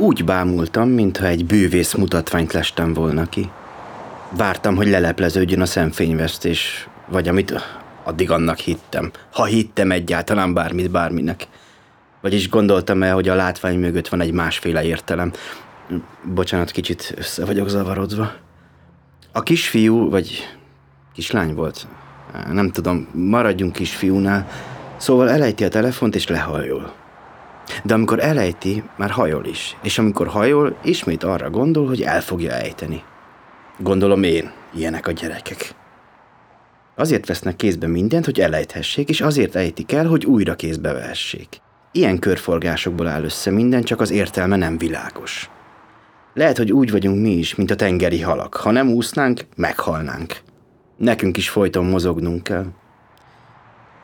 Úgy bámultam, mintha egy bűvész mutatványt lestem volna ki. Vártam, hogy lelepleződjön a szemfényvesztés, vagy amit addig annak hittem. Ha hittem egyáltalán bármit bárminek. Vagyis gondoltam el, hogy a látvány mögött van egy másféle értelem. Bocsánat, kicsit össze vagyok zavarodva. A kisfiú, vagy kislány volt, nem tudom, maradjunk kisfiúnál, szóval elejti a telefont és lehajol. De amikor elejti, már hajol is, és amikor hajol, ismét arra gondol, hogy el fogja ejteni. Gondolom én, ilyenek a gyerekek. Azért vesznek kézbe mindent, hogy elejthessék, és azért ejtik el, hogy újra kézbe vehessék. Ilyen körforgásokból áll össze minden, csak az értelme nem világos. Lehet, hogy úgy vagyunk mi is, mint a tengeri halak. Ha nem úsznánk, meghalnánk. Nekünk is folyton mozognunk kell.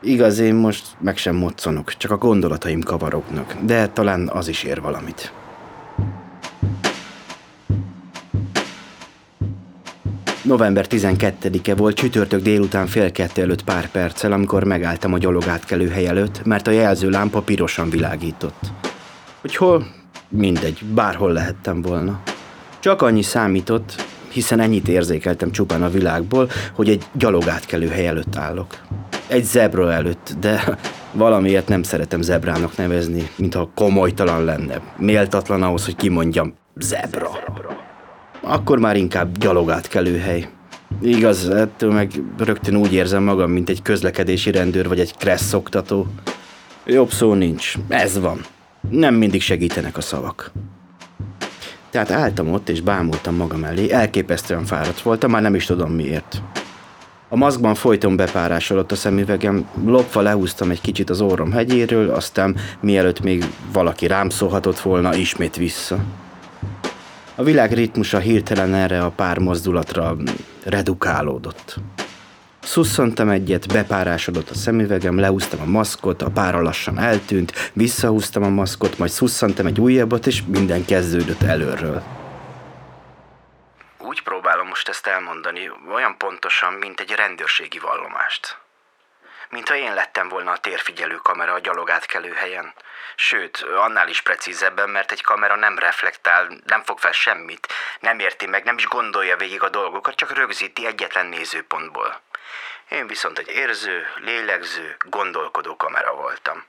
Igaz, én most meg sem moccanok, csak a gondolataim kavarognak, de talán az is ér valamit. November 12-e volt csütörtök délután fél kettő előtt pár perccel, amikor megálltam a gyalogátkelő hely előtt, mert a jelző lámpa pirosan világított. Hogy hol? Mindegy, bárhol lehettem volna. Csak annyi számított, hiszen ennyit érzékeltem csupán a világból, hogy egy gyalogátkelő hely előtt állok. Egy zebra előtt, de valamiért nem szeretem zebrának nevezni, mintha komolytalan lenne. Méltatlan ahhoz, hogy kimondjam, zebra. Akkor már inkább gyalogátkelő hely. Igaz, ettől meg rögtön úgy érzem magam, mint egy közlekedési rendőr vagy egy kressz oktató. Jobb szó nincs, ez van. Nem mindig segítenek a szavak. Tehát álltam ott és bámultam magam elé, elképesztően fáradt voltam, már nem is tudom miért. A maszkban folyton bepárásodott a szemüvegem, lopva lehúztam egy kicsit az orrom hegyéről, aztán mielőtt még valaki rám szólhatott volna, ismét vissza. A világ ritmusa hirtelen erre a pár mozdulatra redukálódott. Szusszantam egyet, bepárásodott a szemüvegem, leúztam a maszkot, a pára lassan eltűnt, visszahúztam a maszkot, majd szusszantam egy újabbat, és minden kezdődött előről. Úgy próbálom most ezt elmondani, olyan pontosan, mint egy rendőrségi vallomást. Mintha én lettem volna a térfigyelő kamera a gyalogátkelő helyen. Sőt, annál is precízebben, mert egy kamera nem reflektál, nem fog fel semmit, nem érti meg, nem is gondolja végig a dolgokat, csak rögzíti egyetlen nézőpontból. Én viszont egy érző, lélegző, gondolkodó kamera voltam.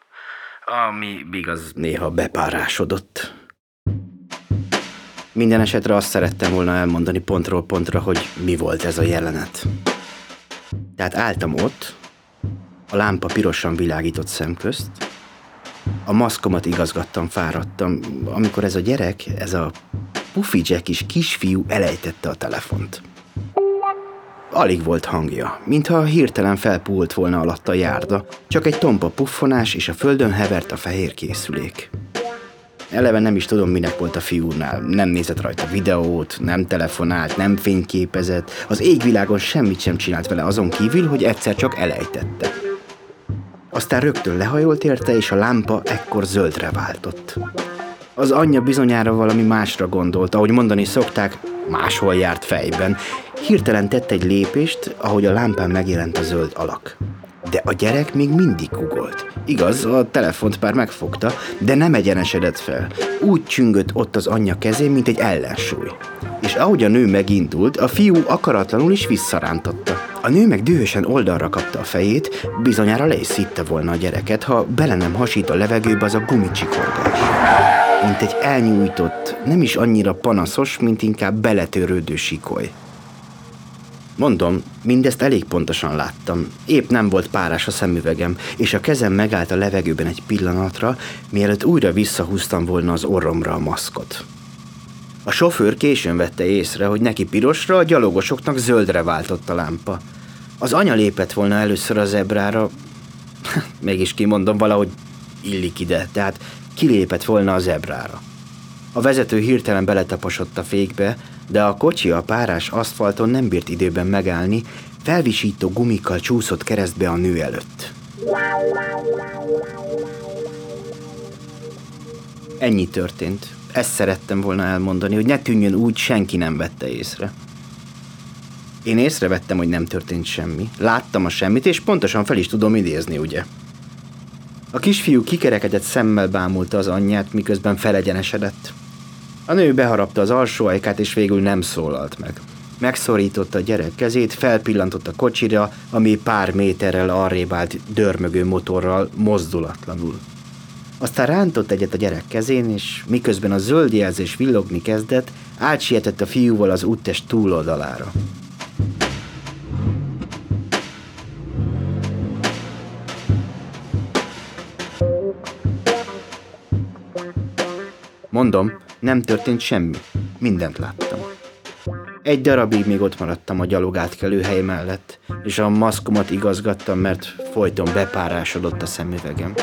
Ami igaz néha bepárásodott. Minden esetre azt szerettem volna elmondani pontról pontra, hogy mi volt ez a jelenet. Tehát álltam ott, a lámpa pirosan világított szemközt, a maszkomat igazgattam, fáradtam, amikor ez a gyerek, ez a Jack is kisfiú elejtette a telefont. Alig volt hangja, mintha hirtelen felpult volna alatt a járda, csak egy tompa puffonás és a földön hevert a fehér készülék. Eleve nem is tudom, minek volt a fiúnál. Nem nézett rajta videót, nem telefonált, nem fényképezett, az égvilágon semmit sem csinált vele azon kívül, hogy egyszer csak elejtette. Aztán rögtön lehajolt érte, és a lámpa ekkor zöldre váltott. Az anyja bizonyára valami másra gondolt, ahogy mondani szokták, máshol járt fejben. Hirtelen tett egy lépést, ahogy a lámpán megjelent a zöld alak. De a gyerek még mindig gugolt. Igaz, a telefont már megfogta, de nem egyenesedett fel. Úgy csüngött ott az anyja kezén, mint egy ellensúly. És ahogy a nő megindult, a fiú akaratlanul is visszarántotta. A nő meg dühösen oldalra kapta a fejét, bizonyára le is szitte volna a gyereket, ha bele nem hasít a levegőbe az a gumicsikorgás. Mint egy elnyújtott, nem is annyira panaszos, mint inkább beletörődő sikoly. Mondom, mindezt elég pontosan láttam. Épp nem volt párás a szemüvegem, és a kezem megállt a levegőben egy pillanatra, mielőtt újra visszahúztam volna az orromra a maszkot. A sofőr későn vette észre, hogy neki pirosra, a gyalogosoknak zöldre váltott a lámpa. Az anya lépett volna először a zebrára, mégis kimondom, valahogy illik ide, tehát kilépett volna a zebrára. A vezető hirtelen beletaposott a fékbe, de a kocsi a párás aszfalton nem bírt időben megállni, felvisító gumikkal csúszott keresztbe a nő előtt. Ennyi történt. Ezt szerettem volna elmondani, hogy ne tűnjön úgy, senki nem vette észre. Én észrevettem, hogy nem történt semmi. Láttam a semmit, és pontosan fel is tudom idézni, ugye? A kisfiú kikerekedett szemmel bámulta az anyját, miközben felegyenesedett. A nő beharapta az alsó ajkát, és végül nem szólalt meg. Megszorította a gyerek kezét, felpillantott a kocsira, ami pár méterrel arrébb állt dörmögő motorral, mozdulatlanul. Aztán rántott egyet a gyerek kezén, és miközben a zöld jelzés villogni kezdett, átsietett a fiúval az úttest túloldalára. Mondom, nem történt semmi. Mindent láttam. Egy darabig még ott maradtam a gyalogátkelő hely mellett, és a maszkomat igazgattam, mert folyton bepárásodott a szemüvegem.